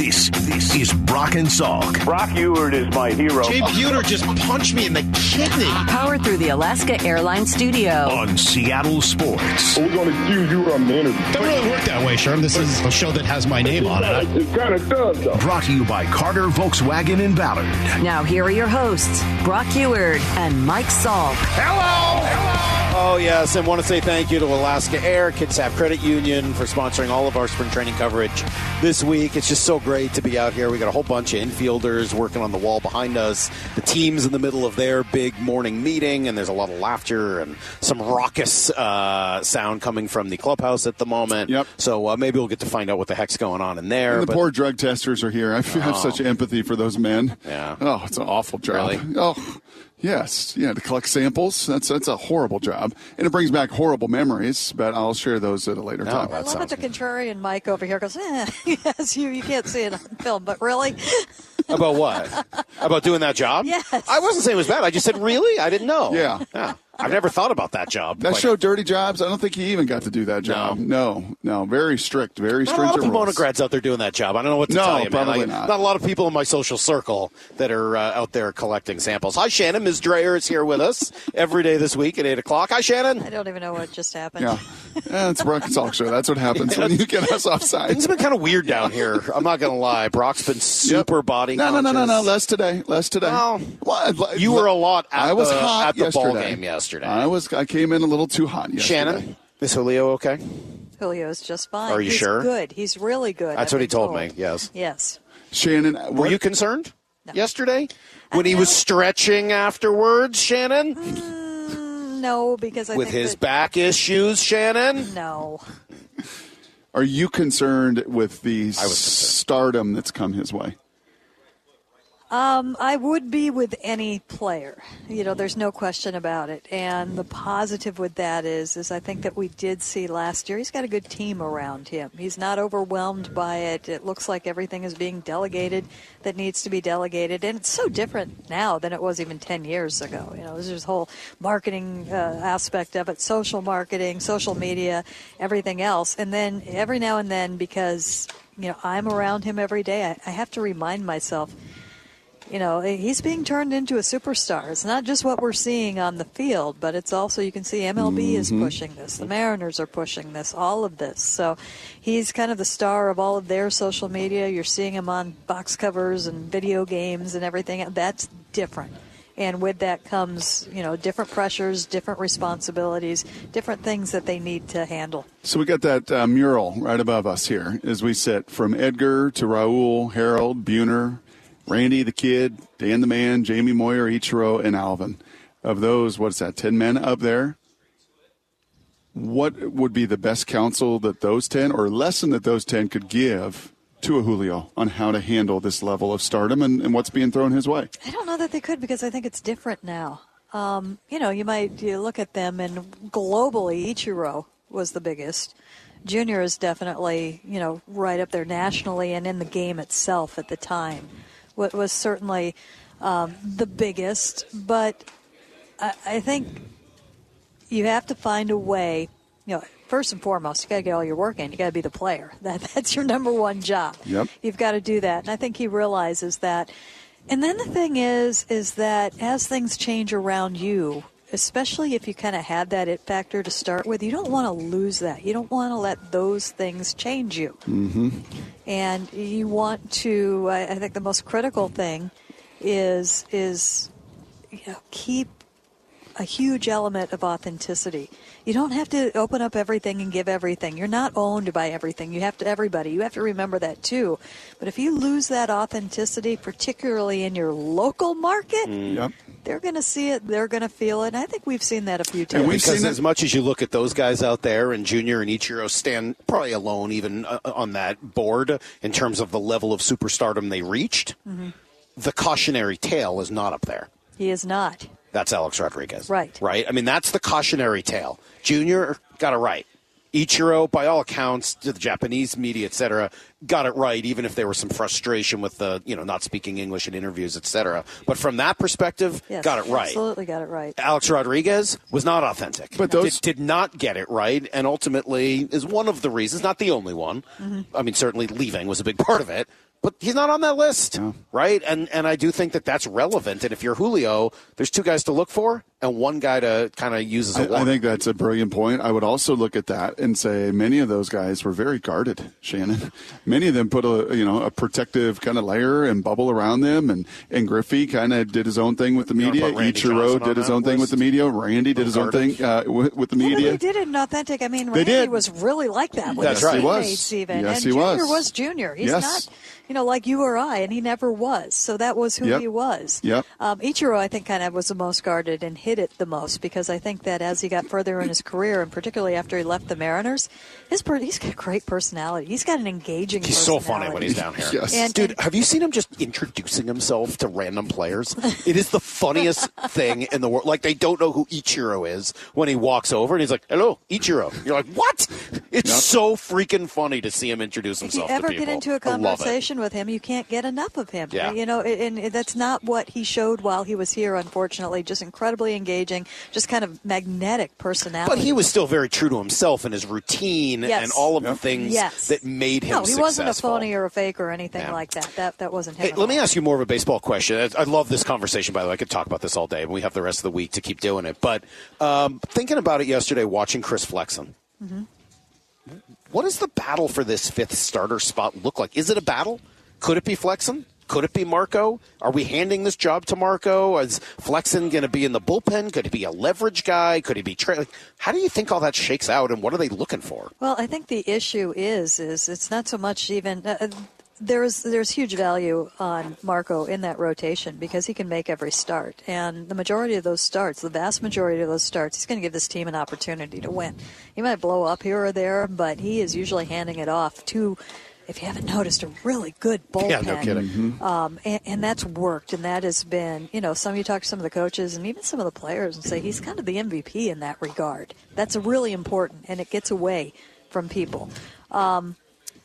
This this is Brock and Salk Brock Huard is my hero. Jay Buhner just punched me in the kidney. Powered through the Alaska Airlines studio. on Seattle Sports. We're going to do you on the interview. Doesn't really work that way, Sherm. This is a show that has my name on it. It kind of does, though. Brought to you by Carter Volkswagen in Ballard. Now here are your hosts, Brock Huard and Mike Salk. Oh, yes, and want to say thank you to Alaska Air, Kitsap Credit Union for sponsoring all of our spring training coverage this week. It's just so great to be out here. We got a whole bunch of infielders working on the wall behind us. The team's in the middle of their big morning meeting, and there's a lot of laughter and some raucous uh, sound coming from the clubhouse at the moment. Yep. So uh, maybe we'll get to find out what the heck's going on in there. And the but- poor drug testers are here. I feel- have such empathy for those men. Yeah. Oh, it's an awful job. Really? Oh, yes. Yeah, to collect samples. That's that's a horrible job, and it brings back horrible memories. But I'll share those at a later No, time. that I love it. The contrarian Mike over here goes, eh, yes, you, you can't see it on film, but really? About what? About doing that job? Yes. I wasn't saying it was bad. I just said, really? I didn't know. Yeah. Yeah. I've never thought about that job. That Quite- show, Dirty Jobs. I don't think he even got to do that job. No, no, no. very strict, very Not a lot stringent of rules. Pomona grads out there doing that job. I don't know what to No, tell you, man. probably Like, not. a lot of people in my social circle that are uh, out there collecting samples. Hi, Shannon. Ms. Drayer is here with us every day this week at 8 o'clock. Hi, Shannon. I don't even know what just happened. Yeah, yeah it's Brock and Salk show. That's what happens when you get us offside. Things have been kind of weird down here. I'm not going to lie. Brock's been super body No, no, no, no, no. Less today. Less today. Well, What? You were a lot at I was the, hot at the yesterday. ball game yesterday. I was. I came in a little too hot yesterday. Shannon, is Julio okay? Julio's just fine. Are you He's sure? good. He's really good. That's I've what he been told me, yes. Yes. Shannon, Were what- you concerned No. yesterday when he was stretching afterwards, Shannon? Mm, no, because I With think his that, back issues, Shannon? No. Are you concerned with the was concerned. stardom that's come his way? Um, I would be with any player. You know, there's no question about it. And the positive with that is, is I think that we did see last year. He's got a good team around him. He's not overwhelmed by it. It looks like everything is being delegated that needs to be delegated, and it's so different now than it was even 10 years ago. You know, there's this whole marketing uh, aspect of it, social marketing, social media, everything else, and then every now and then, because you know I'm around him every day, I, I have to remind myself you know, he's being turned into a superstar. It's not just what we're seeing on the field, but it's also you can see MLB is pushing this, the Mariners are pushing this, all of this. So he's kind of the star of all of their social media. You're seeing him on box covers and video games and everything. That's different. And with that comes, you know, different pressures, different responsibilities, different things that they need to handle. So we got that uh, mural right above us here as we sit from Edgar to Raul, Harold, Buhner, Randy the Kid, Dan the Man, Jamie Moyer, Ichiro, and Alvin. Of those, what's that, 10 men up there? What would be the best counsel that those 10 or lesson that those 10 could give to a Julio on how to handle this level of stardom and, and what's being thrown his way? I don't know that they could because I think it's different now. Um, you know, you might you look at them and globally, Ichiro was the biggest. Junior is definitely, you know, right up there nationally and in the game itself at the time. Was certainly um, the biggest, but I, I think you have to find a way. You know, first and foremost, you got to get all your work in. You got to be the player. That that's your number one job. Yep. You've got to do that, and I think he realizes that. And then the thing is, is that as things change around you, especially if you kind of had that it factor to start with, you don't want to lose that. You don't want to let those things change you. Mm-hmm. And you want to. I, I think the most critical thing is is you know keep a huge element of authenticity. You don't have to open up everything and give everything. You're not owned by everything. You have to everybody. You have to remember that too. But if you lose that authenticity, particularly in your local market, Yep. they're going to see it. They're going to feel it. And I think we've seen that a few times. And we've because seen it- as much as you look at those guys out there, and Junior and Ichiro stand probably alone even uh, on that board in terms of the level of superstardom they reached, Mm-hmm. the cautionary tale is not up there. he is not. That's Alex Rodriguez. Right. Right? I mean, that's the cautionary tale. Junior got it right. Ichiro, by all accounts, to the Japanese media, et cetera, got it right, even if there was some frustration with the, you know, not speaking English in interviews, et cetera. But from that perspective, Yes, got it right. Absolutely got it right. Alex Rodriguez was not authentic. But those- did, did not get it right, and ultimately is one of the reasons, not the only one. Mm-hmm. I mean, certainly leaving was a big part of it, but he's not on that list, right? And and I do think that that's relevant. And if you're Julio, there's two guys to look for and one guy to kind of use as a I, one. I think that's a brilliant point. I would also look at that and say many of those guys were very guarded, Shannon. Many of them put a you know a protective kind of layer and bubble around them, and and Griffey kind of did his own thing with the media. put Ichiro Johnson did his that own thing with the media. Randy did his own thing uh, with, with the Yeah, but media. they did it in authentic. I mean, They Randy did. was really like that. With That's his right. He was. teammates Even. Yes, and he Junior was. was Junior. He's Yes. not, you know, like you or I, and he never was. So that was who Yep. he was. Yep. Um, Ichiro, I think, kind of was the most guarded and hit it the most because I think that as he got further in his career, and particularly after he left the Mariners, his per- he's got a great personality. He's got an engaging. Personality. He's so funny when he's down here. Yes. And- Dude, and- have you seen him just introducing himself to random players? it is the funniest thing in the world. Like they don't know who Ichiro is when he walks over and he's like, "Hello, Ichiro." You're like, "What?" It's Yep. so freaking funny to see him introduce himself. If you ever get into a conversation with him, you can't get enough of him. Yeah. You know, and and that's not what he showed while he was here. Unfortunately, just incredibly engaging, just kind of magnetic personality. But he was still very true to himself and his routine Yes. and all of the things Yes. that made him no, he wasn't a phony or a fake or anything Yeah. like that. That that wasn't him. Hey, at let me ask you more of a baseball question. I, I love this conversation, by the way. I could talk about this all day, and we have the rest of the week to keep doing it. But um, thinking about it yesterday, watching Chris Flexen, Mm-hmm. what does the battle for this fifth starter spot look like? Is it a battle? Could it be Flexen? Could it be Marco? Are we handing this job to Marco? Is Flexen going to be in the bullpen? Could he be a leverage guy? Could he be tra- like, How do you think all that shakes out, and what are they looking for? Well, I think the issue is is it's not so much even uh, there's there's huge value on Marco in that rotation because he can make every start, and the majority of those starts, the vast majority of those starts, he's going to give this team an opportunity to win. He might blow up here or there, but he is usually handing it off to. If you haven't noticed, a really good bullpen. Yeah, no kidding. Um, and, and that's worked, and that has been, you know, some of you talk to some of the coaches and even some of the players and say he's kind of the MVP in that regard. That's really important, and it gets away from people. Um,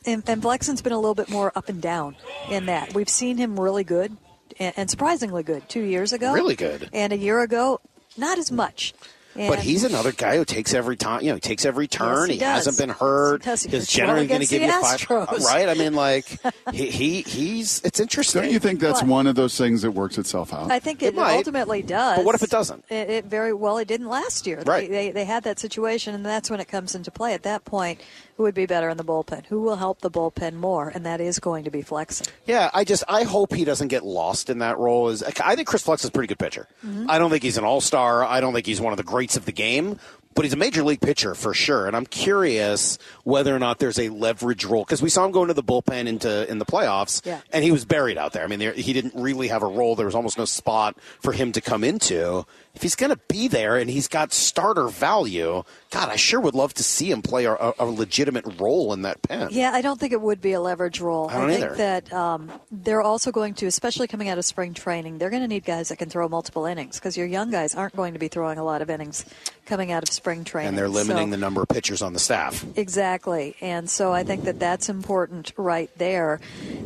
and, and Flexen's been a little bit more up and down in that. We've seen him really good and, and surprisingly good two years ago. Really good. And a year ago, not as much. But he's another guy who takes every time. You know, he takes every turn. he he, hasn't been hurt. He He's generally going to give the you five. Uh, right? I mean, like he, he he's. It's interesting. Don't you think that's But- one of those things that works itself out? I think It it, might. ultimately does. But what if it doesn't? It, it very well. It didn't last year. Right. They, they they had that situation, and that's when it comes into play. At that point, who would be better in the bullpen? Who will help the bullpen more? And that is going to be Flexen. Yeah, I just I hope he doesn't get lost in that role. Is I think Chris Flex is a pretty good pitcher. Mm-hmm. I don't think he's an all star. I don't think he's one of the greats of the game. But he's a major league pitcher for sure, and I'm curious whether or not there's a leverage role because we saw him go into the bullpen into in the playoffs, Yeah. and he was buried out there. I mean, there, he didn't really have a role. There was almost no spot for him to come into. If he's going to be there and he's got starter value, God, I sure would love to see him play a, a, legitimate role in that pen. Yeah, I don't think it would be a leverage role. I don't think either. that um, they're also going to, especially coming out of spring training, they're going to need guys that can throw multiple innings because your young guys aren't going to be throwing a lot of innings coming out of spring training. and they're limiting So- the number of pitchers on the staff. Exactly, and so I think that that's important right there.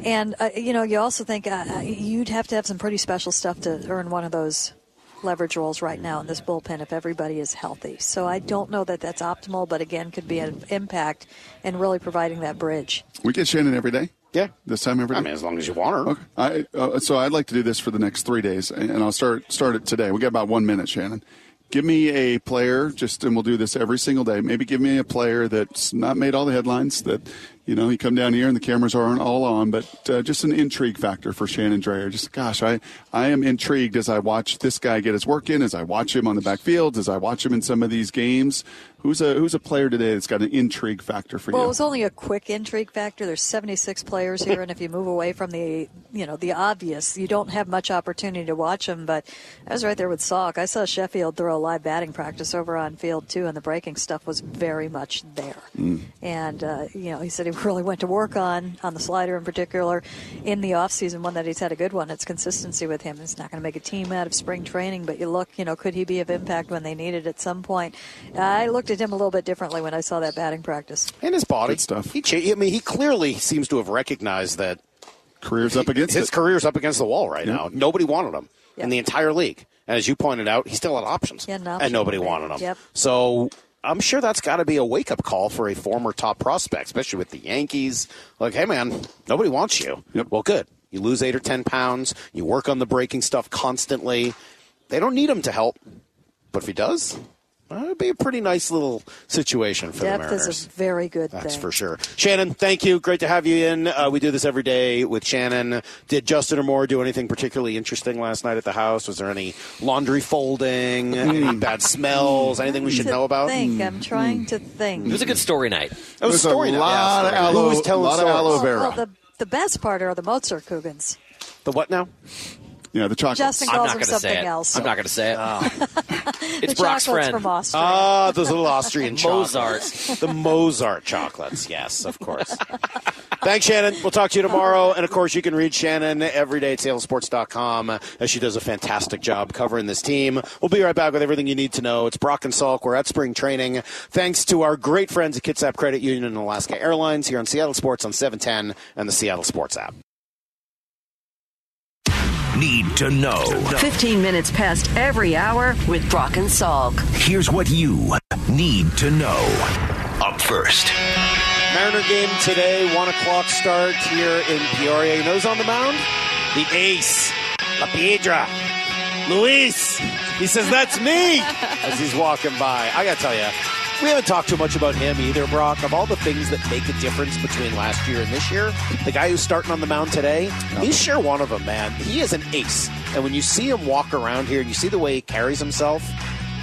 And uh, you know, you also think uh, you'd have to have some pretty special stuff to earn one of those leverage roles right now in this bullpen if everybody is healthy. So I don't know that that's optimal, but again, could be an impact and really providing that bridge. we get Shannon every day. Yeah. This time every day. I mean, as long as you want her. Okay. I, uh, so I'd like to do this for the next three days, and I'll start start it today. We got about one minute, Shannon. Give me a player, just and we'll do this every single day. Maybe give me a player that's not made all the headlines. That you know, you come down here and the cameras aren't all on, but uh, just an intrigue factor for Shannon Drayer. Just gosh, I I am intrigued as I watch this guy get his work in, as I watch him on the backfield, as I watch him in some of these games. Who's a who's a player today that's got an intrigue factor for Well, you? Well, it was only a quick intrigue factor. There's 76 players here, and if you move away from the, you know, the obvious, you don't have much opportunity to watch them. But I was right there with Salk. I saw Sheffield throw a live batting practice over on field too, and the breaking stuff was very much there. And uh, you know, he said he really went to work on on the slider in particular in the off season. One that he's had a good one. It's consistency with him. He's not going to make a team out of spring training, but you look, you know, could he be of impact when they need it at some point? I looked at him a little bit differently when I saw that batting practice. And his body Good stuff. He, cha- I mean, he clearly seems to have recognized that Career's up against his it. career's up against the wall right Yeah. now. Nobody wanted him in the entire league. And as you pointed out, he still had options, He had an and nobody right. wanted him. Yep. So I'm sure that's got to be a wake up call for a former top prospect, especially with the Yankees. Like, hey, man, nobody wants you. Yep. Well, good. You lose eight or 10 pounds, you work on the breaking stuff constantly. They don't need him to help. But if he does, that would be a pretty nice little situation for the Depth Mariners. is a very good thing. That's thing. for sure. Shannon, thank you. Great to have you in. Uh, we do this every day with Shannon. Did Justin or Moore do anything particularly interesting last night at the house? Was there any laundry folding, any hmm. bad smells, hmm. anything we should To know about? Think. I'm hmm. trying to think. It was a good story night. It was There's a story night. lot of Yeah, aloe, Who was telling lot of stories? aloe vera. Well, the, the best part are the Mozart Kugans. The what now? Yeah, the chocolate. Justin I'm calls not them going to say something it. else. I'm not going to say it. it's the Brock's chocolates friend. from Austria. Ah, those little Austrian Mozart. The Mozart chocolates. Yes, of course. Thanks, Shannon. We'll talk to you tomorrow. And of course, you can read Shannon every day at seattlesports.com as she does a fantastic job covering this team. We'll be right back with everything you need to know. It's Brock and Salk. We're at spring training. Thanks to our great friends at Kitsap Credit Union and Alaska Airlines here on Seattle Sports on 710 and the Seattle Sports app. Need to know. 15 minutes past every hour with Brock and Salk. Here's what you need to know. Up first. Mariner game today, 1 o'clock start here in Peoria. You know who's on the mound? The ace, La Piedra, Luis. He says, That's me as he's walking by. I got to tell you, we haven't talked too much about him either, Brock. Of all the things that make a difference between last year and this year, the guy who's starting on the mound today, he's sure one of them, man. He is an ace. And when you see him walk around here and you see the way he carries himself,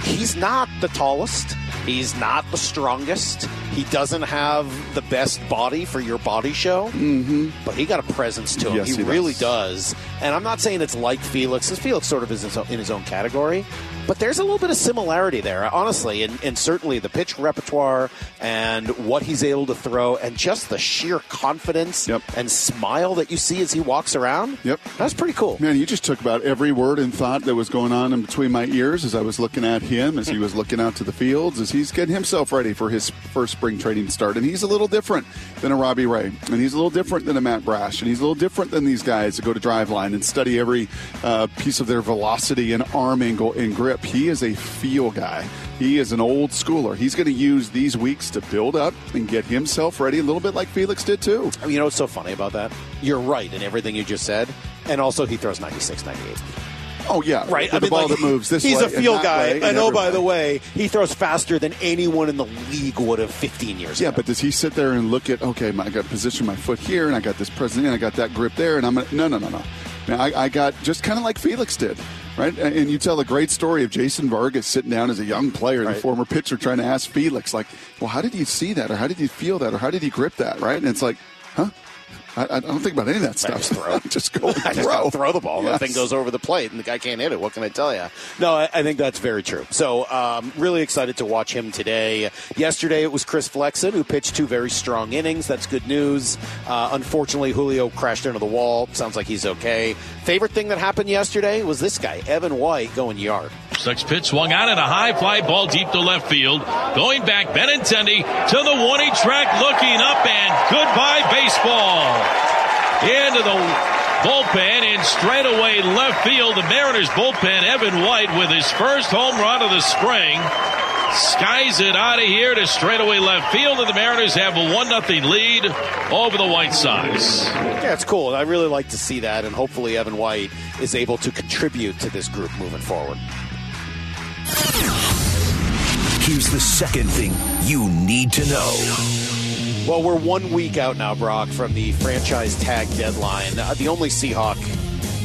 he's not the tallest. He's not the strongest. He doesn't have the best body for your body show, mm-hmm. but he got a presence to him. Yes, he, he really does. does. And I'm not saying it's like Felix, because Felix sort of is in his own- in his own category. But there's a little bit of similarity there, honestly, and, and certainly the pitch repertoire and what he's able to throw, and just the sheer confidence Yep. and smile that you see as he walks around. Yep. that's pretty cool. Man, you just took about every word and thought that was going on in between my ears as I was looking at him, as he was looking out to the fields, as he's getting himself ready for his first spring training start. And he's a little different than a Robbie Ray, and he's a little different than a Matt Brash, and he's a little different than these guys that go to Driveline and study every uh, piece of their velocity and arm angle and grip. He is a feel guy. He is an old schooler. He's going to use these weeks to build up and get himself ready, a little bit like Felix did too. Oh, you know what's so funny about that? You're right in everything you just said. And also, he throws 96, 98. Oh yeah, Right. The, I mean, ball like, that moves this He's a field guy. And and oh, by the way, he throws faster than anyone in the league would have 15 years Yeah, ago. but does he sit there and look at okay, my, I got to position my foot here, and I got this present, and I got that grip there, and I'm gonna, no, no, no, no. Now I, I got just kind of like Felix did, right? And you tell a great story of Jason Vargas sitting down as a young player, Right. the former pitcher, trying to ask Felix, like, well, how did you see that, or how did you feel that, or how did he grip that, right? And it's like? I, I don't think about any of that stuff. just throw. just go I just throw. gotta throw the ball. That Yes. thing goes over the plate, and the guy can't hit it. What can I tell you? No, I, I think that's very true. So, um, really excited to watch him today. Yesterday, it was Chris Flexen who pitched two very strong innings. That's good news. Uh, unfortunately, Julio crashed into the wall. Sounds like he's okay. Favorite thing that happened yesterday was this guy, Evan White, going yard. Six pitch swung out and a high fly ball deep to left field. Going back, Benintendi to the warning track, looking up and goodbye baseball. Into the bullpen and straight away left field. The Mariners bullpen, Evan White with his first home run of the spring. Skies it out of here to straightaway left field, and the Mariners have a 1 0 lead over the White Sox. Yeah, it's cool. I really like to see that, and hopefully Evan White is able to contribute to this group moving forward. Here's the second thing you need to know. Well, we're one week out now, Brock, from the franchise tag deadline. Uh, the only Seahawk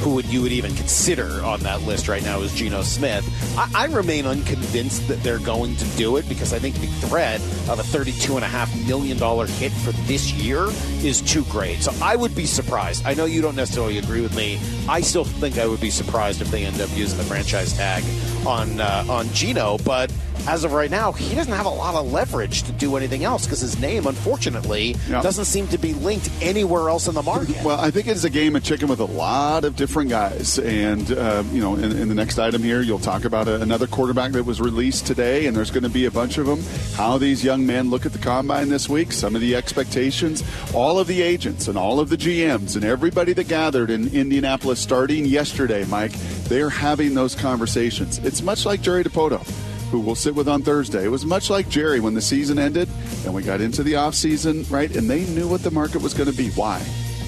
who would you would even consider on that list right now is Geno Smith. I, I remain unconvinced that they're going to do it because I think the threat of a $32.5 million hit for this year is too great. So I would be surprised. I know you don't necessarily agree with me. I still think I would be surprised if they end up using the franchise tag on uh, on Geno, but as of right now, he doesn't have a lot of leverage to do anything else because his name, unfortunately, Yeah. doesn't seem to be linked anywhere else in the market. Well, I think it's a game of chicken with a lot of different guys. And, uh, you know, in, in the next item here, you'll talk about a, another quarterback that was released today, and there's going to be a bunch of them. How these young men look at the combine this week, some of the expectations, all of the agents and all of the GMs and everybody that gathered in Indianapolis starting yesterday, Mike, they're having those conversations. It's much like Jerry Dipoto. who we'll sit with on Thursday. It was much like Jerry when the season ended and we got into the off season, right? And they knew what the market was going to be. Why?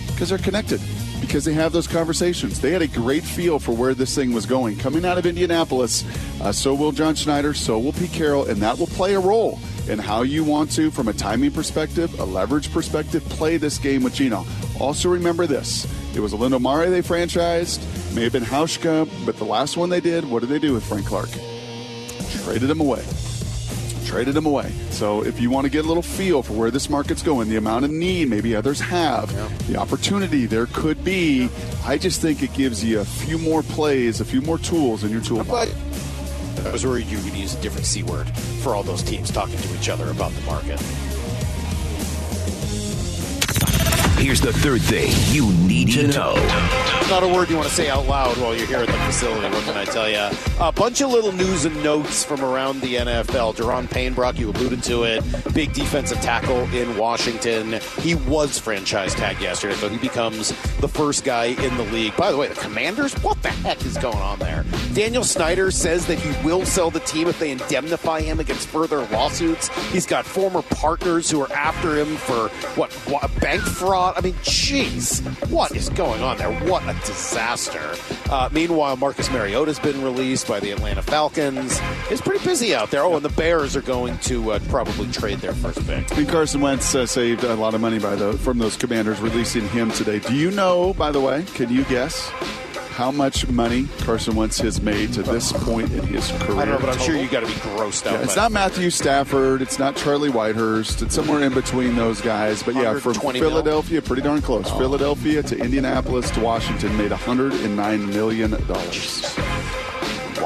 Because they're connected. Because they have those conversations. They had a great feel for where this thing was going. Coming out of Indianapolis, uh, so will John Schneider, so will Pete Carroll, and that will play a role in how you want to, from a timing perspective, a leverage perspective, play this game with Geno. Also, remember this it was Olindo Mare they franchised, may have been Hauschka, but the last one they did, what did they do with Frank Clark? Traded him away. Traded him away. So if you want to get a little feel for where this market's going, the amount of need maybe others have, the opportunity there could be, I just think it gives you a few more plays, a few more tools in your toolbox. I was worried you would use a different C word for all those teams talking to each other about the market. Here's the third thing you need to know. Not a word you want to say out loud while you're here at the facility. What can I tell you? A bunch of little news and notes from around the NFL. Daron Payne, Brock, you alluded to it. Big defensive tackle in Washington. He was franchise tag yesterday, so he becomes the first guy in the league. By the way, the Commanders, what the heck is going on there? Daniel Snyder says that he will sell the team if they indemnify him against further lawsuits. He's got former partners who are after him for what, what bank fraud. I mean, jeez, what is going on there? What a disaster. Uh, meanwhile, Marcus Mariota's been released by the Atlanta Falcons. It's pretty busy out there. Oh, and the Bears are going to uh, probably trade their first pick. And Carson Wentz uh, saved a lot of money by the, from those commanders releasing him today. Do you know, by the way, can you guess how much money Carson Wentz has made to this point in his career? I don't know, but I'm sure you got to be grossed out. Yeah, it's not. Matthew Stafford. It's not Charlie Whitehurst. It's somewhere in between those guys. But yeah, from Philadelphia, pretty darn close. Oh. Philadelphia to Indianapolis to Washington made 109 million dollars.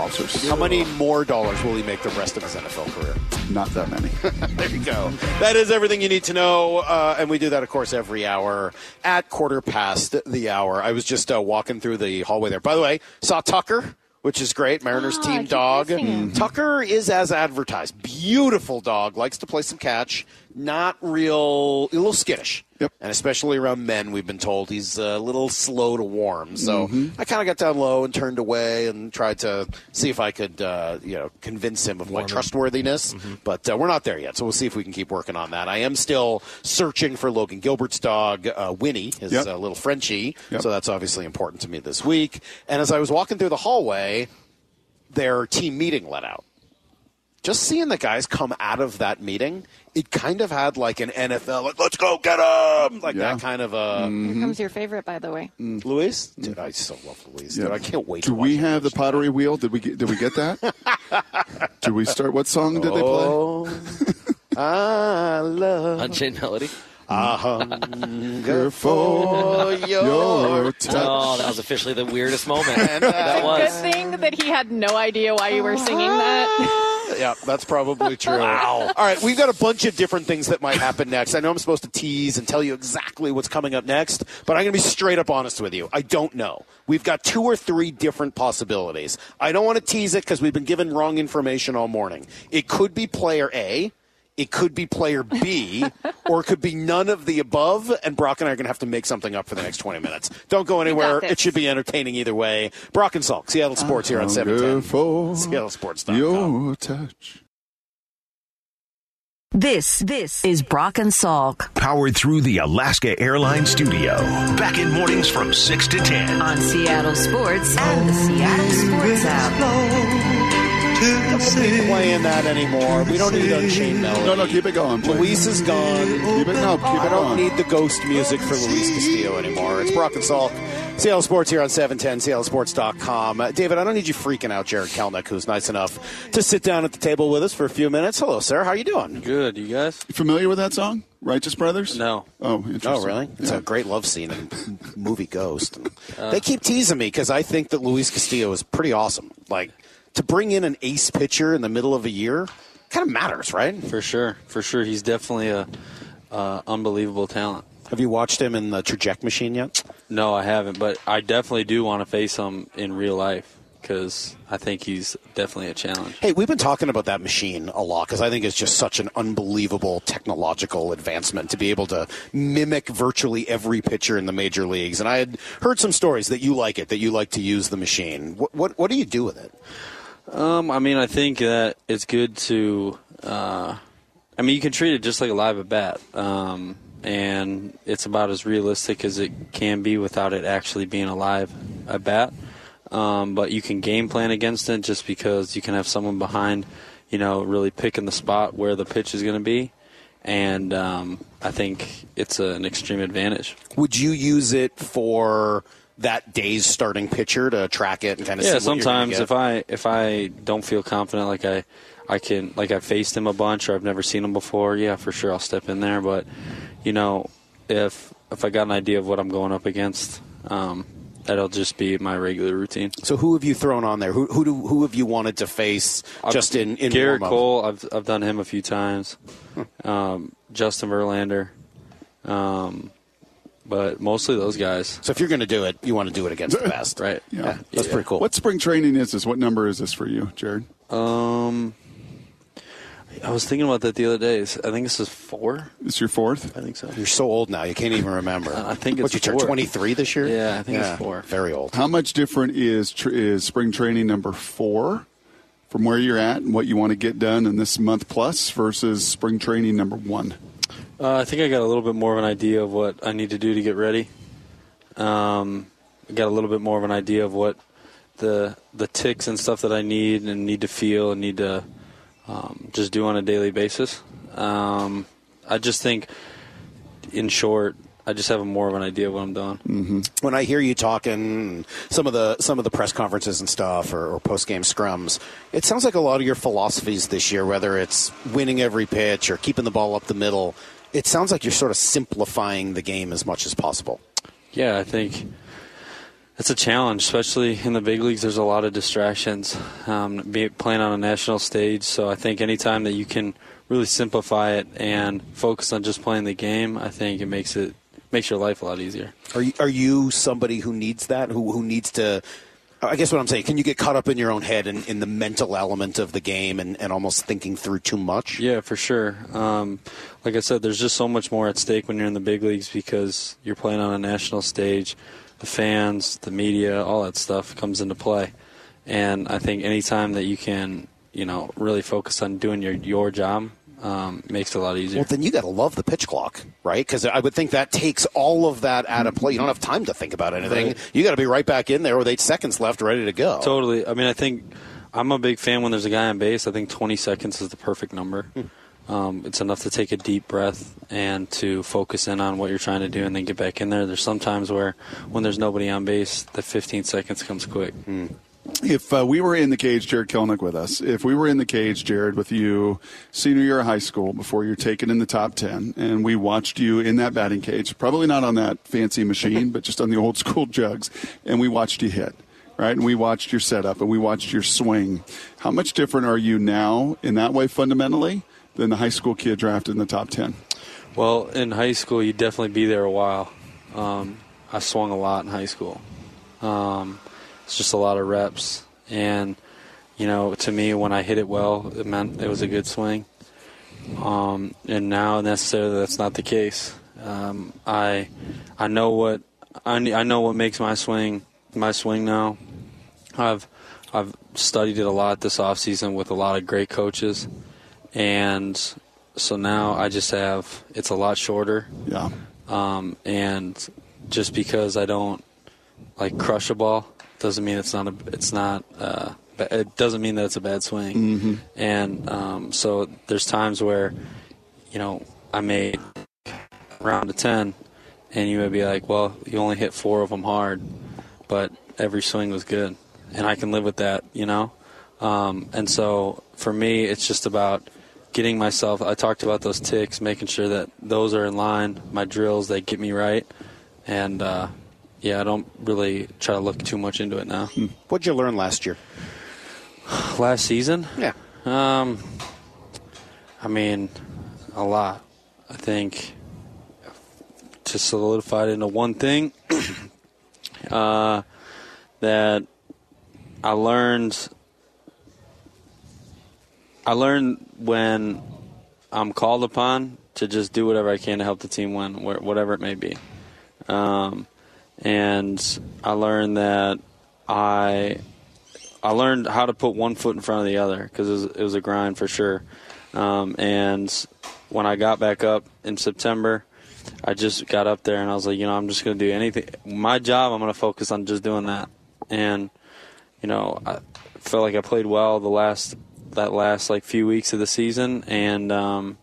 Wowzers. How many more dollars will he make the rest of his NFL career? Not that many. there you go. That is everything you need to know. Uh, and we do that, of course, every hour at quarter past the hour. I was just uh, walking through the hallway there. By the way, saw Tucker. Which is great. Mariners Oh, team dog. missing him. Tucker is as advertised. Beautiful dog. Likes to play some catch. Not real, a little skittish. Yep. And especially around men, we've been told he's a little slow to warm. So Mm-hmm. I kind of got down low and turned away and tried to see if I could, uh, you know, convince him of my trustworthiness. Mm-hmm. But uh, we're not there yet, so we'll see if we can keep working on that. I am still searching for Logan Gilbert's dog, uh, Winnie, his Yep. uh, little Frenchie. Yep. So that's obviously important to me this week. And as I was walking through the hallway, their team meeting let out. Just seeing the guys come out of that meeting, it kind of had like an NFL, like let's go get them, like Yeah. that kind of uh, Here comes your favorite, by the way. Luis. Dude, I so love Luis. Dude, I can't wait. Do to we watch have the next pottery wheel? Did we get, did we get that? Did we start? What song did they play? Oh, I love Unchained Melody. a hunger for your Your touch. Oh, that was officially the weirdest moment. And, uh, that Good thing that he had no idea why you were singing that. Yeah, that's probably true. Wow. All right, we've got a bunch of different things that might happen next. I know I'm supposed to tease and tell you exactly what's coming up next, but I'm going to be straight up honest with you. I don't know. We've got two or three different possibilities. I don't want to tease it because we've been given wrong information all morning. It could be player A. It could be player B, or it could be none of the above, and Brock and I are going to have to make something up for the next 20 minutes. Don't go anywhere. It should be entertaining either way. Brock and Salk, Seattle Sports here on Hunger 710. for SeattleSports.com. Your touch. This, this is Brock and Salk Powered through the Alaska Airlines studio. Back in mornings from 6 to 10. on Seattle Sports and the Seattle Sports app. Playing that anymore. We don't need Unchained Melody. No, no, keep it going. Please. Luis is gone. Keep it, no, keep I it don't on. need the ghost music for Luis Castillo anymore. It's Brock and Salk. Seattle Sports here on 710, seattlesports.com. Uh, David, I don't need you freaking out Jarred Kelenic, who's nice enough to sit down at the table with us for a few minutes. Hello, sir. How are you doing? Good, you guys? You familiar with that song? Righteous Brothers? No. Oh, interesting. Oh, really? It's Yeah. a great love scene in movie Ghost. they keep teasing me because I think that Luis Castillo is pretty awesome. Like, to bring in an ace pitcher in the middle of a year kind of matters, right? For sure, for sure. He's definitely a uh, unbelievable talent. Have you watched him in the Trajekt Machine yet? No, I haven't, but I definitely do want to face him in real life because I think he's definitely a challenge. Hey, we've been talking about that machine a lot because I think it's just such an unbelievable technological advancement to be able to mimic virtually every pitcher in the major leagues. And I had heard some stories that you like it, that you like to use the machine. What what, what do you do with it? Um, I mean, I think that it's good to. Uh, I mean, you can treat it just like a live at bat, um, and it's about as realistic as it can be without it actually being a live at bat. Um, but you can game plan against it just because you can have someone behind, you know, really picking the spot where the pitch is going to be, and um, I think it's an extreme advantage. Would you use it for that day's starting pitcher to track it and kind of yeah, see what you're sometimes if I if I don't feel confident, like I I can like I've faced him a bunch or I've never seen him before, yeah, for sure I'll step in there. But you know, if if I got an idea of what I'm going up against, um, that'll just be my regular routine. So who have you thrown on there? Who who do, who have you wanted to face just in in Gerrit warm-up? Cole, I've I've done him a few times. Um, Justin Verlander, um, but mostly those guys. So if you're going to do it, you want to do it against the best, right? Yeah, that's pretty cool. What spring training is this? What number is this for you, Jarred? Um, I was thinking about that the other day. I think this is four. It's your fourth. I think so. You're so old now, you can't even remember. I think what it's you turned 23 this year. Yeah, I think it's four. Very old. How much different is tr- is spring training number four from where you're at and what you want to get done in this month plus versus spring training number one? Uh, I think I got a little bit more of an idea of what I need to do to get ready. Um, I got a little bit more of an idea of what the the ticks and stuff that I need and need to feel and need to um, just do on a daily basis. Um, I just think, in short, I just have more of an idea of what I'm doing. Mm-hmm. When I hear you talking, some of the some of the press conferences and stuff, or, or post game scrums, it sounds like a lot of your philosophies this year, whether it's winning every pitch or keeping the ball up the middle, it sounds like you're sort of simplifying the game as much as possible. Yeah, I think it's a challenge, especially in the big leagues. There's a lot of distractions um, be, playing on a national stage. So I think anytime that you can really simplify it and focus on just playing the game, I think it makes it makes your life a lot easier. Are you, are you somebody who needs that? Who who needs to? I guess what I'm saying, can you get caught up in your own head and in the mental element of the game and, and almost thinking through too much? Yeah, for sure. Um, like I said, there's just so much more at stake when you're in the big leagues because you're playing on a national stage. The fans, the media, all that stuff comes into play. And I think anytime that you can, you know, really focus on doing your your job, um, makes it a lot easier. Well, then you got to love the pitch clock, right? Because I would think that takes all of that out of play. You don't have time to think about anything. Right. You got to be right back in there with eight seconds left, ready to go. Totally. I mean, I think I'm a big fan when there's a guy on base. I think 20 seconds is the perfect number. Um, it's enough to take a deep breath and to focus in on what you're trying to do and then get back in there. There's some times where when there's nobody on base, the 15 seconds comes quick. If uh, we were in the cage, Jarred Kelenic with us, if we were in the cage, Jarred, with you senior year of high school before you're taken in the top 10, and we watched you in that batting cage, probably not on that fancy machine, but just on the old school jugs, and we watched you hit, right? And we watched your setup and we watched your swing. How much different are you now in that way fundamentally than the high school kid drafted in the top 10? Well, in high school, you'd definitely be there a while. Um, I swung a lot in high school. Um, it's just a lot of reps, and you know, to me, when I hit it well, it meant it was a good swing. Um, and now, necessarily, that's not the case. Um, I I know what I, I know what makes my swing my swing now. I've I've studied it a lot this off season with a lot of great coaches, and so now I just have it's a lot shorter. Yeah. Um, and just because I don't like crush a ball doesn't mean it's not a it's not uh, it doesn't mean that it's a bad swing. Mm-hmm. And um, so there's times where you know I made round of ten, and you would be like, well, you only hit four of them hard, but every swing was good, and I can live with that, you know. Um, and so for me, it's just about getting myself. I talked about those ticks, making sure that those are in line. My drills they get me right, and uh, yeah, I don't really try to look too much into it now. What'd you learn last year? Last season? Yeah. Um, I mean, a lot. I think to solidify it into one thing, uh, that I learned. I learned when I'm called upon to just do whatever I can to help the team win, whatever it may be. Um, and I learned that I I learned how to put one foot in front of the other because it, was- it was a grind for sure. Um, and when I got back up in September, I just got up there and I was like, you know, I'm just going to do anything. My job, I'm going to focus on just doing that. And you know, I felt like I played well the last that last like few weeks of the season, and um,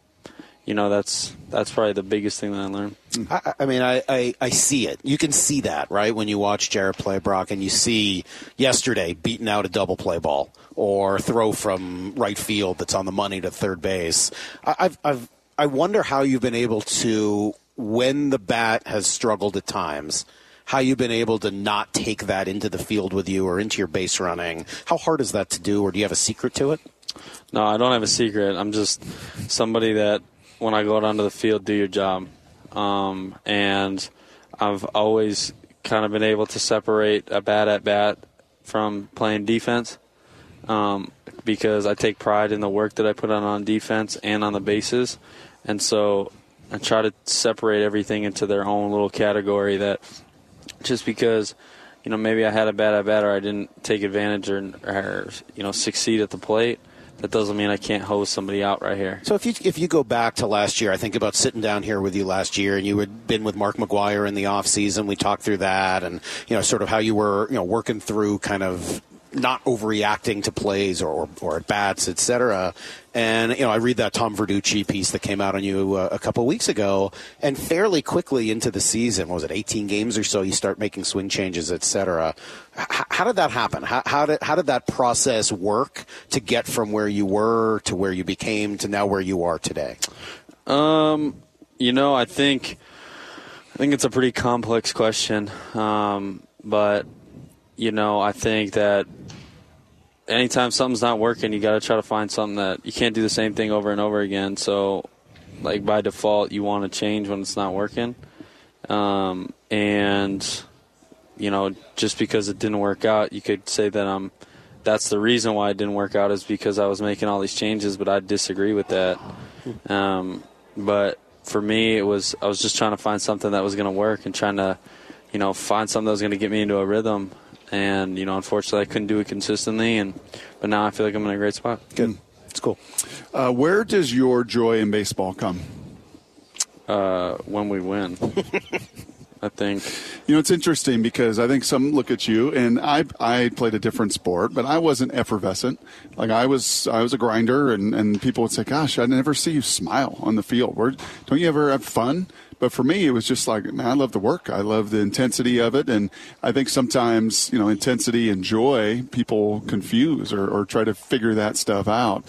you know, that's that's probably the biggest thing that I learned. I, I mean, I, I, I see it. You can see that, right? When you watch Jared play Brock and you see yesterday beating out a double play ball or throw from right field that's on the money to third base. I, I've, I've, I wonder how you've been able to, when the bat has struggled at times, how you've been able to not take that into the field with you or into your base running. How hard is that to do, or do you have a secret to it? No, I don't have a secret. I'm just somebody that when I go out onto the field, do your job. Um, and I've always kind of been able to separate a bad at bat from playing defense um, because I take pride in the work that I put on on defense and on the bases. And so I try to separate everything into their own little category that just because you know maybe I had a bad at bat or I didn't take advantage or, or you know succeed at the plate, that doesn't mean I can't hose somebody out right here. So if you if you go back to last year, I think about sitting down here with you last year, and you had been with Mark McGwire in the off season. We talked through that, and you know, sort of how you were, you know, working through kind of not overreacting to plays or or at bats, etc. And you know, I read that Tom Verducci piece that came out on you uh, a couple weeks ago, and fairly quickly into the season, was it 18 games or so? You start making swing changes, etc. H- how did that happen? How, how did how did that process work to get from where you were to where you became to now where you are today? Um, you know, I think I think it's a pretty complex question, um, but you know, I think that anytime something's not working, you got to try to find something that you can't do the same thing over and over again. So, like by default, you want to change when it's not working, um, and you know, just because it didn't work out, you could say that I'm. That's the reason why it didn't work out is because I was making all these changes, but I disagree with that. Um, but for me, it was I was just trying to find something that was going to work and trying to, you know, find something that was going to get me into a rhythm. And you know, unfortunately, I couldn't do it consistently. And but now I feel like I'm in a great spot. Good, it's cool. Uh, where does your joy in baseball come? Uh, when we win, I think. You know, it's interesting because I think some look at you, and I I played a different sport, but I wasn't effervescent. Like I was, I was a grinder, and, and people would say, "Gosh, I never see you smile on the field. Where, don't you ever have fun?" But for me, it was just like, man, I love the work. I love the intensity of it, and I think sometimes you know, intensity and joy people confuse or, or try to figure that stuff out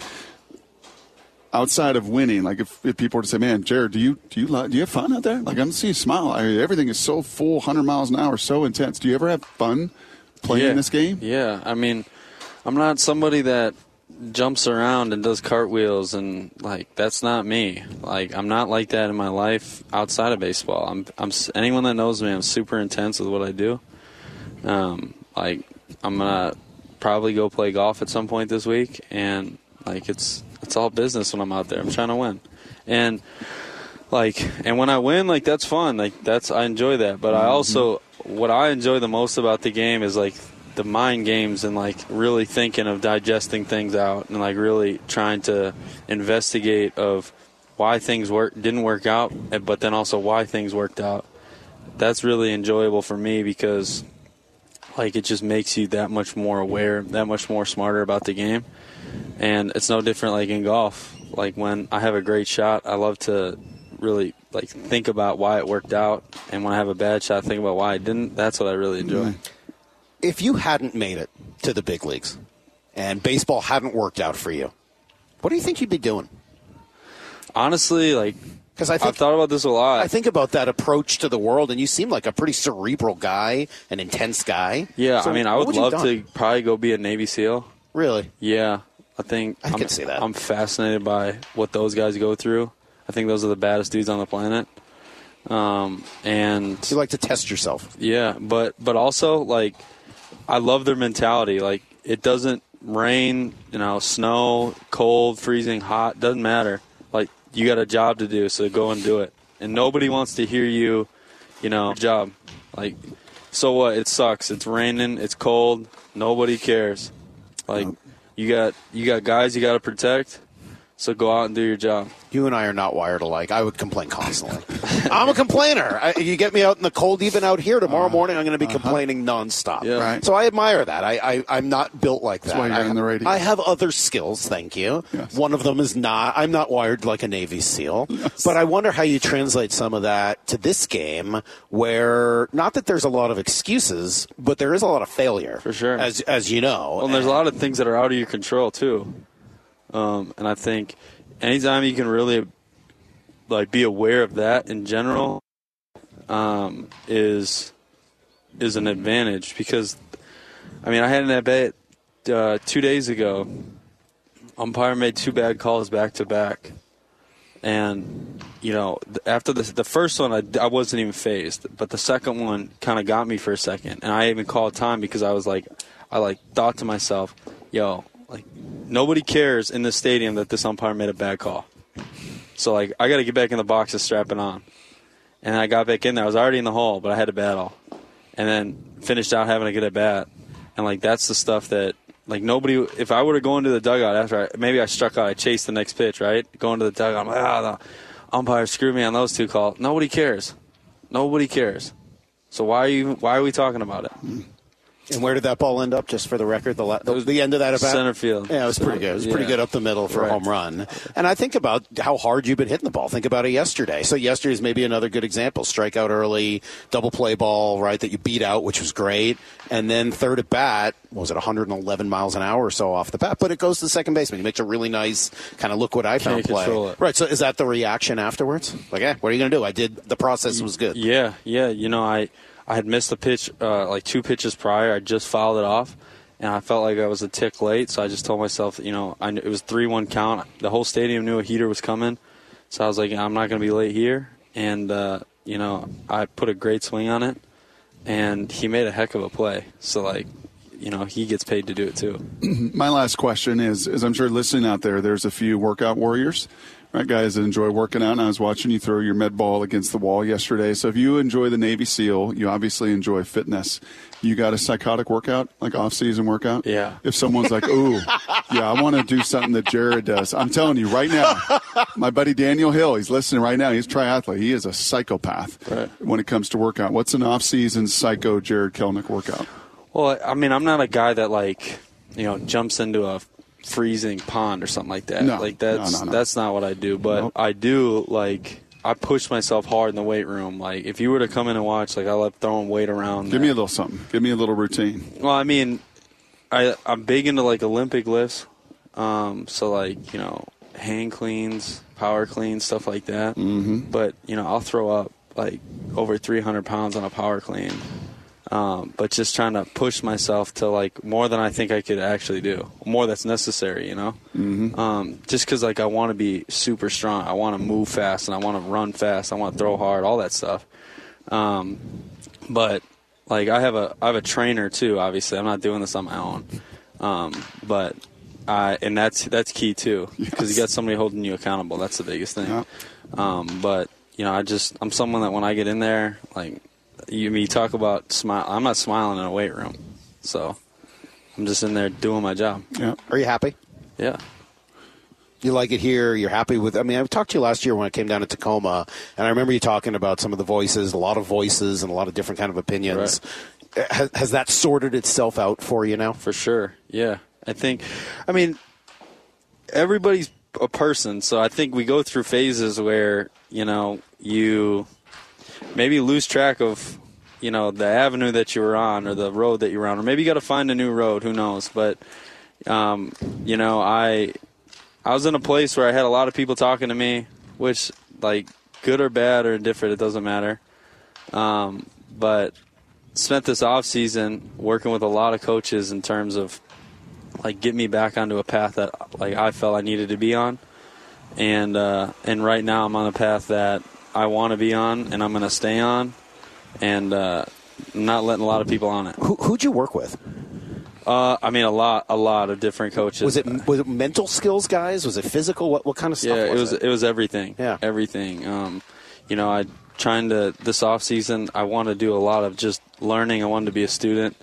outside of winning, like if, if people were to say, "Man, Jarred, do you do you do you have fun out there?" Like I don't see you smile. I mean, everything is so full, hundred miles an hour, so intense. Do you ever have fun playing yeah. this game? Yeah, I mean, I'm not somebody that jumps around and does cartwheels and like that's not me. Like I'm not like that in my life outside of baseball. I'm I'm anyone that knows me, I'm super intense with what I do. Um, like I'm gonna probably go play golf at some point this week, and like it's it's all business when I'm out there. I'm trying to win, and like and when I win, like that's fun. Like that's I enjoy that. But I also what I enjoy the most about the game is like the mind games and like really thinking of digesting things out and like really trying to investigate of why things work didn't work out, but then also why things worked out. That's really enjoyable for me because like it just makes you that much more aware, that much more smarter about the game. And it's no different like in golf. Like when I have a great shot, I love to really like think about why it worked out and when I have a bad shot, think about why I didn't. That's what I really enjoy. Mm-hmm. If you hadn't made it to the big leagues and baseball hadn't worked out for you, what do you think you'd be doing? Honestly, like because I think, I've thought about this a lot. I think about that approach to the world, and you seem like a pretty cerebral guy, an intense guy. Yeah, So I mean, I what would love to probably go be a Navy SEAL. Really? Yeah, I think I am could see that. I'm fascinated by what those guys go through. I think those are the baddest dudes on the planet. Um, and you like to test yourself. Yeah, but but also like I love their mentality. Like it doesn't rain, you know, snow, cold, freezing, hot, doesn't matter. Like you got a job to do, so go and do it. And nobody wants to hear you, you know, job. Like so what? It sucks. It's raining, it's cold, nobody cares. Like you got you got guys you got to protect. So go out and do your job. You and I are not wired alike. I would complain constantly. I'm a complainer. I, you get me out in the cold, even out here tomorrow uh-huh. morning, I'm going to be uh-huh. complaining nonstop. Yeah. Right. So I admire that. I, I, I'm not built like that. That's why you're I, in the radio. I have other skills, thank you. Yes. One of them is not, I'm not wired like a Navy SEAL. But I wonder how you translate some of that to this game where, not that there's a lot of excuses, but there is a lot of failure. For sure. As, as you know. Well, and there's a lot of things that are out of your control too. Um, and I think anytime you can really like be aware of that in general um, is is an advantage because I mean I had an at bat uh, two days ago. Umpire made two bad calls back to back, and you know after the the first one I, I wasn't even phased, but the second one kind of got me for a second, and I even called time because I was like I like thought to myself, yo, like nobody cares in this stadium that this umpire made a bad call. So like I got to get back in the box and strap it on. And I got back in there. I was already in the hole, but I had a battle. And then finished out having to get a bat. And like that's the stuff that like nobody if I were to go into the dugout after I, maybe I struck out, I chased the next pitch, right? Going to the dugout, I'm like, ah, the umpire screwed me on those two calls. Nobody cares. Nobody cares. So why are you why are we talking about it? And where did that ball end up? Just for the record, the la- the, was the end of that at bat? center field. Yeah, it was pretty good. It was pretty good up the middle for a home run. And I think about how hard you've been hitting the ball. Think about it yesterday. So yesterday's maybe another good example. Strikeout early, double play ball, right, that you beat out, which was great. And then third at bat, was it 111 miles an hour or so off the bat? But it goes to the second baseman. He makes a really nice kind of look what I found Can't play. Right. So is that the reaction afterwards? Like, eh, what are you going to do? I did. The process was good. Yeah, yeah. You know, I I had missed a pitch uh, like two pitches prior. I just fouled it off, and I felt like I was a tick late. So I just told myself, you know, I it was three one count. The whole stadium knew a heater was coming, so I was like, I'm not going to be late here. And uh, you know, I put a great swing on it, and he made a heck of a play. So like, you know, he gets paid to do it too. My last question is, is I'm sure listening out there, there's a few workout warriors, right, guys that enjoy working out. And I was watching you throw your med ball against the wall yesterday. So if you enjoy the Navy SEAL, you obviously enjoy fitness. You got a psychotic workout, like off-season workout? Yeah. If someone's like, ooh, yeah, I want to do something that Jarred does. I'm telling you right now, my buddy Daniel Hill, he's listening right now. He's a triathlete. He is a psychopath Right. when it comes to workout. What's an off-season psycho Jarred Kelenic workout? Well, I mean, I'm not a guy that like, you know, jumps into a freezing pond or something like that. No, like that's no, no, that's not what I do. But Nope. I do like I push myself hard in the weight room. Like if you were to come in and watch, like I love throwing weight around. Give me a little something. Give me a little routine. Well, I mean, I I'm big into like Olympic lifts. Um, so like you know, hand cleans, power cleans, stuff like that. Mm-hmm. But you know, I'll throw up like over 300 pounds on a power clean. Um, but just trying to push myself to like more than I think I could actually do, more that's necessary, you know. Mm-hmm. Um, just because like I want to be super strong, I want to move fast, and I want to run fast, I want to throw hard, all that stuff. Um, but like I have a I have a trainer too. Obviously, I'm not doing this on my own. Um, but I and that's that's key too because you got somebody holding you accountable. That's the biggest thing. Yeah. Um, but you know, I just I'm someone that when I get in there, like you, you talk about smile. I'm not smiling in a weight room, so I'm just in there doing my job. Yeah. Are you happy? Yeah. You like it here. You're happy with. I mean, I talked to you last year when I came down to Tacoma, and I remember you talking about some of the voices, a lot of voices, and a lot of different kind of opinions. Has, has that sorted itself out for you now? For sure. Yeah. I think, I mean, everybody's a person, so I think we go through phases where, you know, you maybe lose track of, you know, the avenue that you were on or the road that you were on, or maybe you got to find a new road, who knows. But, um, you know, I, I was in a place where I had a lot of people talking to me, which, like, good or bad or indifferent, it doesn't matter. Um, but spent this off season working with a lot of coaches in terms of like get me back onto a path that like I felt I needed to be on, and uh, and right now I'm on a path that I want to be on, and I'm going to stay on, and uh, not letting a lot of people on it. Who, who'd you work with? Uh, I mean, a lot, a lot of different coaches. Was it was it mental skills guys? Was it physical? What what kind of stuff? Yeah, was it was. it? It was everything. Yeah. everything. Um, you know, I trying to this off season. I want to do a lot of just learning. I wanted to be a student,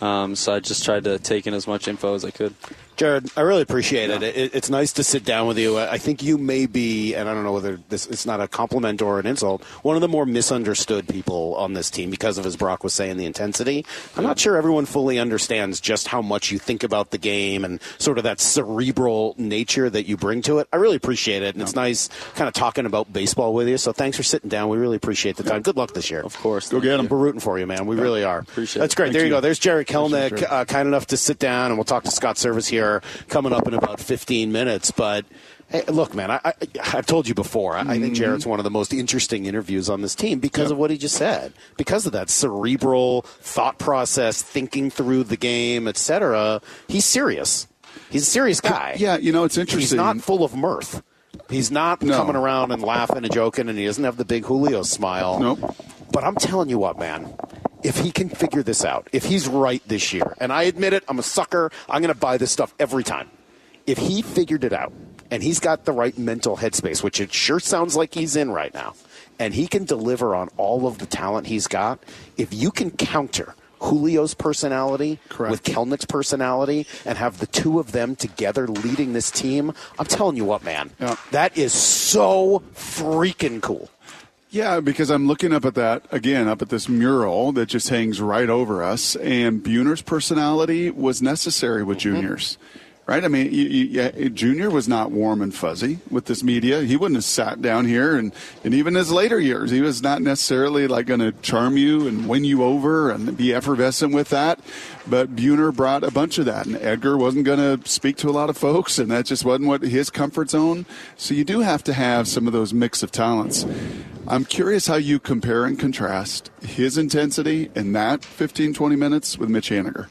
Um, so I just tried to take in as much info as I could. Jarred, I really appreciate it. it. It's nice to sit down with you. I think you may be, and I don't know whether this it's not a compliment or an insult, one of the more misunderstood people on this team because of, as Brock was saying, the intensity. I'm not sure everyone fully understands just how much you think about the game and sort of that cerebral nature that you bring to it. I really appreciate it, and it's nice kind of talking about baseball with you. So thanks for sitting down. We really appreciate the time. Good luck this year. Of course. Go get them. We're rooting for you, man. We really are. Appreciate That's great. Thank there you, you. go. There's Jarred Kelenic, uh, kind enough to sit down, and we'll talk to Scott Servais here coming up in about 15 minutes. But hey, look, man, I, I, I've told you before. I, I Mm-hmm. think Jarred's one of the most interesting interviews on this team because of what he just said, because of that cerebral thought process, thinking through the game, etc. He's serious. He's a serious guy. Yeah, you know, it's interesting. He's not full of mirth. He's not No. coming around and laughing and joking, and he doesn't have the big Julio smile. Nope. But I'm telling you what, man. If he can figure this out, if he's right this year, and I admit it, I'm a sucker. I'm going to buy this stuff every time. If he figured it out, and he's got the right mental headspace, which it sure sounds like he's in right now, and he can deliver on all of the talent he's got, if you can counter Julio's personality Correct. with Kelenic's personality and have the two of them together leading this team, I'm telling you what, man, Yeah. that is so freaking cool. Yeah, because I'm looking up at that again, up at this mural that just hangs right over us, and Buhner's personality was necessary with mm-hmm. juniors. Right? I mean, you, you, Junior was not warm and fuzzy with this media. He wouldn't have sat down here, and, and even his later years, he was not necessarily like going to charm you and win you over and be effervescent with that. But Buhner brought a bunch of that, and Edgar wasn't going to speak to a lot of folks, and that just wasn't what his comfort zone. So you do have to have some of those mix of talents. I'm curious how you compare and contrast his intensity in that 15, 20 minutes with Mitch Haniger.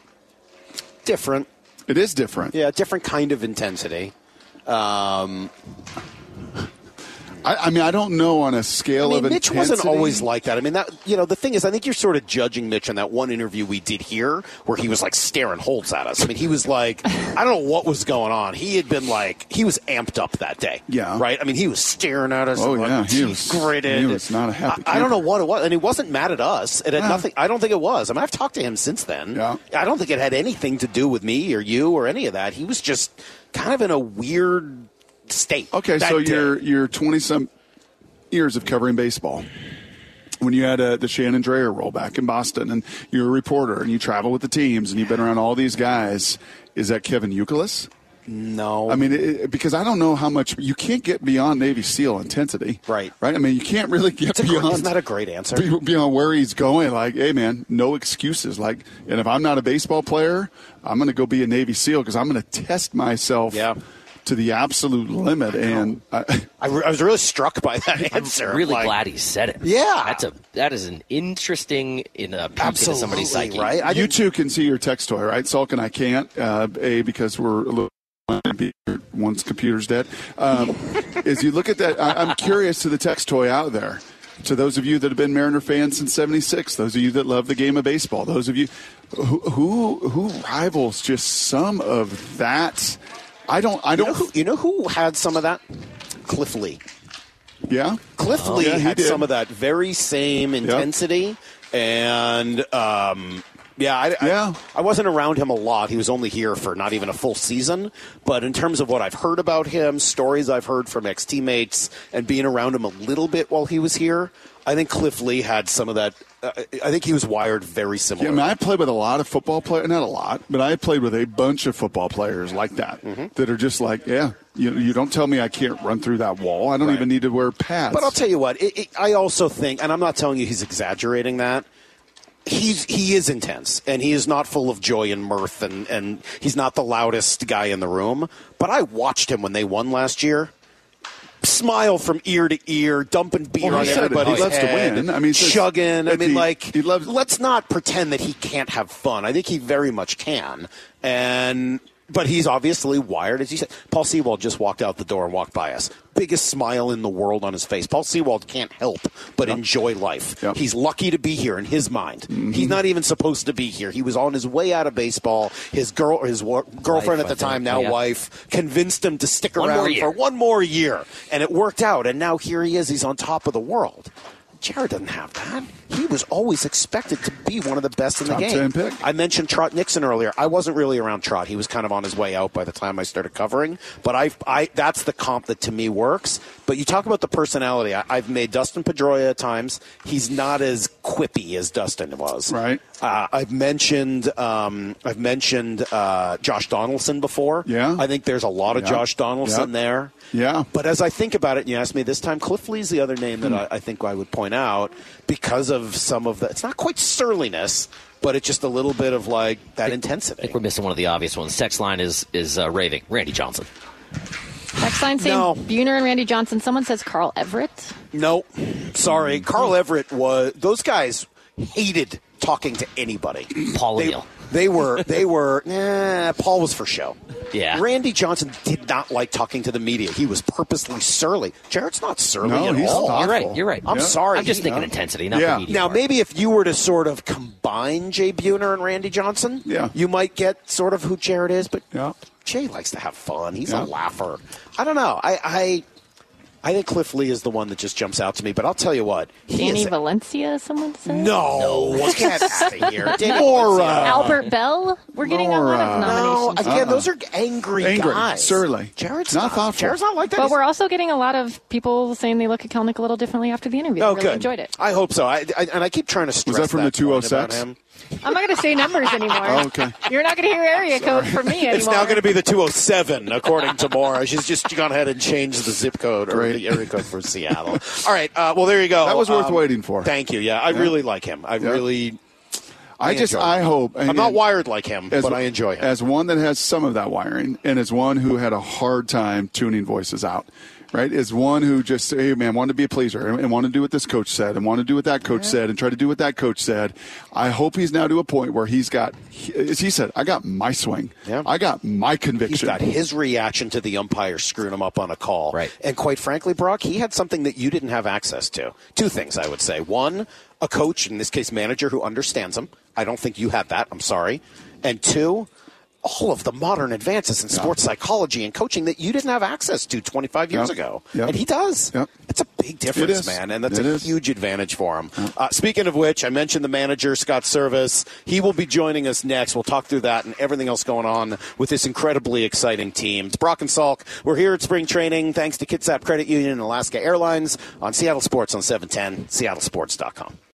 Different. It is different. Yeah, different kind of intensity. Um, I, I mean, I don't know on a scale I mean, of Mitch intensity. wasn't always like that. I mean, that you know, the thing is, I think you're sort of judging Mitch on that one interview we did here, where he was like staring holds at us. I mean, he was like, I don't know what was going on. He had been like, he was amped up that day. Yeah. right. I mean, he was staring at us. Oh, like, yeah, he was- gritted. he was not a happy I, I don't know what it was, and he wasn't mad at us. It had Yeah. nothing. I don't think it was. I mean, I've talked to him since then. Yeah. I don't think it had anything to do with me or you or any of that. He was just kind of in a weird state. Okay, that so day. you're you're 20 some years of covering baseball. When you had uh, the Shannon Drayer role back in Boston, and you're a reporter, and you travel with the teams, and you've been around all these guys, is that Kevin Youkilis? no. I mean, it, because I don't know how much you can't get beyond Navy SEAL intensity, Right. Right. I mean, you can't really get It's a great- beyond. isn't that a great answer? be- Beyond where he's going, like, hey man, no excuses. Like, and if I'm not a baseball player, I'm going to go be a Navy SEAL because I'm going to test myself Yeah. To the absolute limit. And I, I, I was really struck by that answer. I'm really Like, glad he said it. Yeah. that's a that is an interesting in a peek into somebody's psyche. right? I you two can see your text toy, right? Salk and I can't, uh, a because we're a little. Once computer's dead, um, as you look at that, I, I'm curious to the text toy out there. To those of you that have been Mariner fans since '76, those of you that love the game of baseball, those of you who who, who rivals just some of that. I don't. I You know, don't. who, you know who had some of that? Cliff Lee. yeah, Cliff Lee Yeah, had did. some of that very same intensity, and um, yeah, I, Yeah. I, I wasn't around him a lot. He was only here for not even a full season. But in terms of what I've heard about him, stories I've heard from ex teammates, and being around him a little bit while he was here, I think Cliff Lee had some of that. Uh, I think he was wired very similar. Yeah, I mean, I played with a lot of football players, not a lot, but I played with a bunch of football players like that Mm-hmm. that are just like, yeah, you, you don't tell me I can't run through that wall. I don't Right. even need to wear pads. But I'll tell you what, it, it, I also think, and I'm not telling you he's exaggerating that. He's he is intense, and he is not full of joy and mirth, and, and he's not the loudest guy in the room. But I watched him when they won last year. Smile from ear to ear, dumping beer Well, on he said it. everybody's He loves to win. I mean, chugging. I mean, he- like he loves- let's not pretend that he can't have fun. I think he very much can, and but he's obviously wired, as you said. Paul Sewald just walked out the door and walked by us. Biggest smile in the world on his face. Paul Sewald can't help but enjoy life. Yep. He's lucky to be here in his mind. Mm-hmm. He's not even supposed to be here. He was on his way out of baseball. His girl, his wa- girlfriend Wife, at the I time, think, now yeah. wife, convinced him to stick One around for one more year, and it worked out. And now here he is. He's on top of the world. Jarred doesn't have that. He was always expected to be one of the best in Top the game. 10 pick. I mentioned Trot Nixon earlier. I wasn't really around Trot. He was kind of on his way out by the time I started covering. But I, I that's the comp that to me works. But you talk about the personality. I, I've made Dustin Pedroia at times. He's not as quippy as Dustin was. Right. Uh, I've mentioned um, I've mentioned uh, Josh Donaldson before. Yeah. I think there's a lot of Yeah. Josh Donaldson Yeah. there. Yeah. But as I think about it, and you asked me this time, Cliff Lee's the other name that I, I think I would point out because of some of the. It's not quite surliness, but it's just a little bit of like that intensity. I think we're missing one of the obvious ones. Text line is is uh, raving. Randy Johnson. Next line saying No. Buhner and Randy Johnson. Someone says Carl Everett. No, sorry. Carl Everett was. Those guys hated talking to anybody. Paul They, O'Neill. they were. They were. Nah, Paul was for show. Yeah. Randy Johnson did not like talking to the media. He was purposely surly. Jarred's not surly No, at he's all. thoughtful. You're right. You're right. I'm Yeah. sorry. I'm just He- thinking intensity, not Yeah. the media. Now, part. maybe if you were to sort of combine Jay Buhner and Randy Johnson, Yeah. you might get sort of who Jarred is. But Yeah. Jay likes to have fun. He's Yeah. a laugher. I don't know. I, I I think Cliff Lee is the one that just jumps out to me. But I'll tell you what, he Danny is Valencia. Someone said. no, get out of here, Danny Maura. Valencia. Albert Belle. We're getting a lot of Laura. No, nominations. again, uh-uh. those are angry, Angry, guys. surly. Jarred's Not not, thoughtful. Jarred's not like that. But He's- we're also getting a lot of people saying they look at Kelenic a little differently after the interview. Oh, I really good. enjoyed it. I hope so. I, I, and I keep trying to stress that from the point 206? I'm not going to say numbers anymore. Oh, okay. You're not going to hear area code from me anymore. It's now going to be the 207, according to Maura. She's just gone ahead and changed the zip code Great. Code for Seattle. All right. Uh, well, there you go. That was worth Um, waiting for. Thank you. Yeah, I really like him. I Yeah. really. I just, I him. hope. I'm not wired like him, as, but I enjoy him. As one that has some of that wiring, and as one who had a hard time tuning voices out, right? As one who just, hey man, wanted to be a pleaser and, and want to do what this coach said and want to do what that coach said and try to do what that coach said. I hope he's now to a point where he's got, he- as he said, I got my swing. Yeah. I got my He's conviction. got his reaction to the umpire screwing him up on a call. Right. And quite frankly, Brock, he had something that you didn't have access to. Two things, I would say. One, a coach, in this case, manager who understands him. I don't think you had that. I'm sorry. And two, all of the modern advances in sports psychology and coaching that you didn't have access to 25 years Yep. ago. Yep. And he does. Yep. It's a big difference, man. And that's It a is. huge advantage for him. Uh, speaking of which, I mentioned the manager, Scott Servais. He will be joining us next. We'll talk through that and everything else going on with this incredibly exciting team. It's Brock and Salk. We're here at spring training thanks to Kitsap Credit Union and Alaska Airlines on Seattle Sports on 710, seattlesports.com.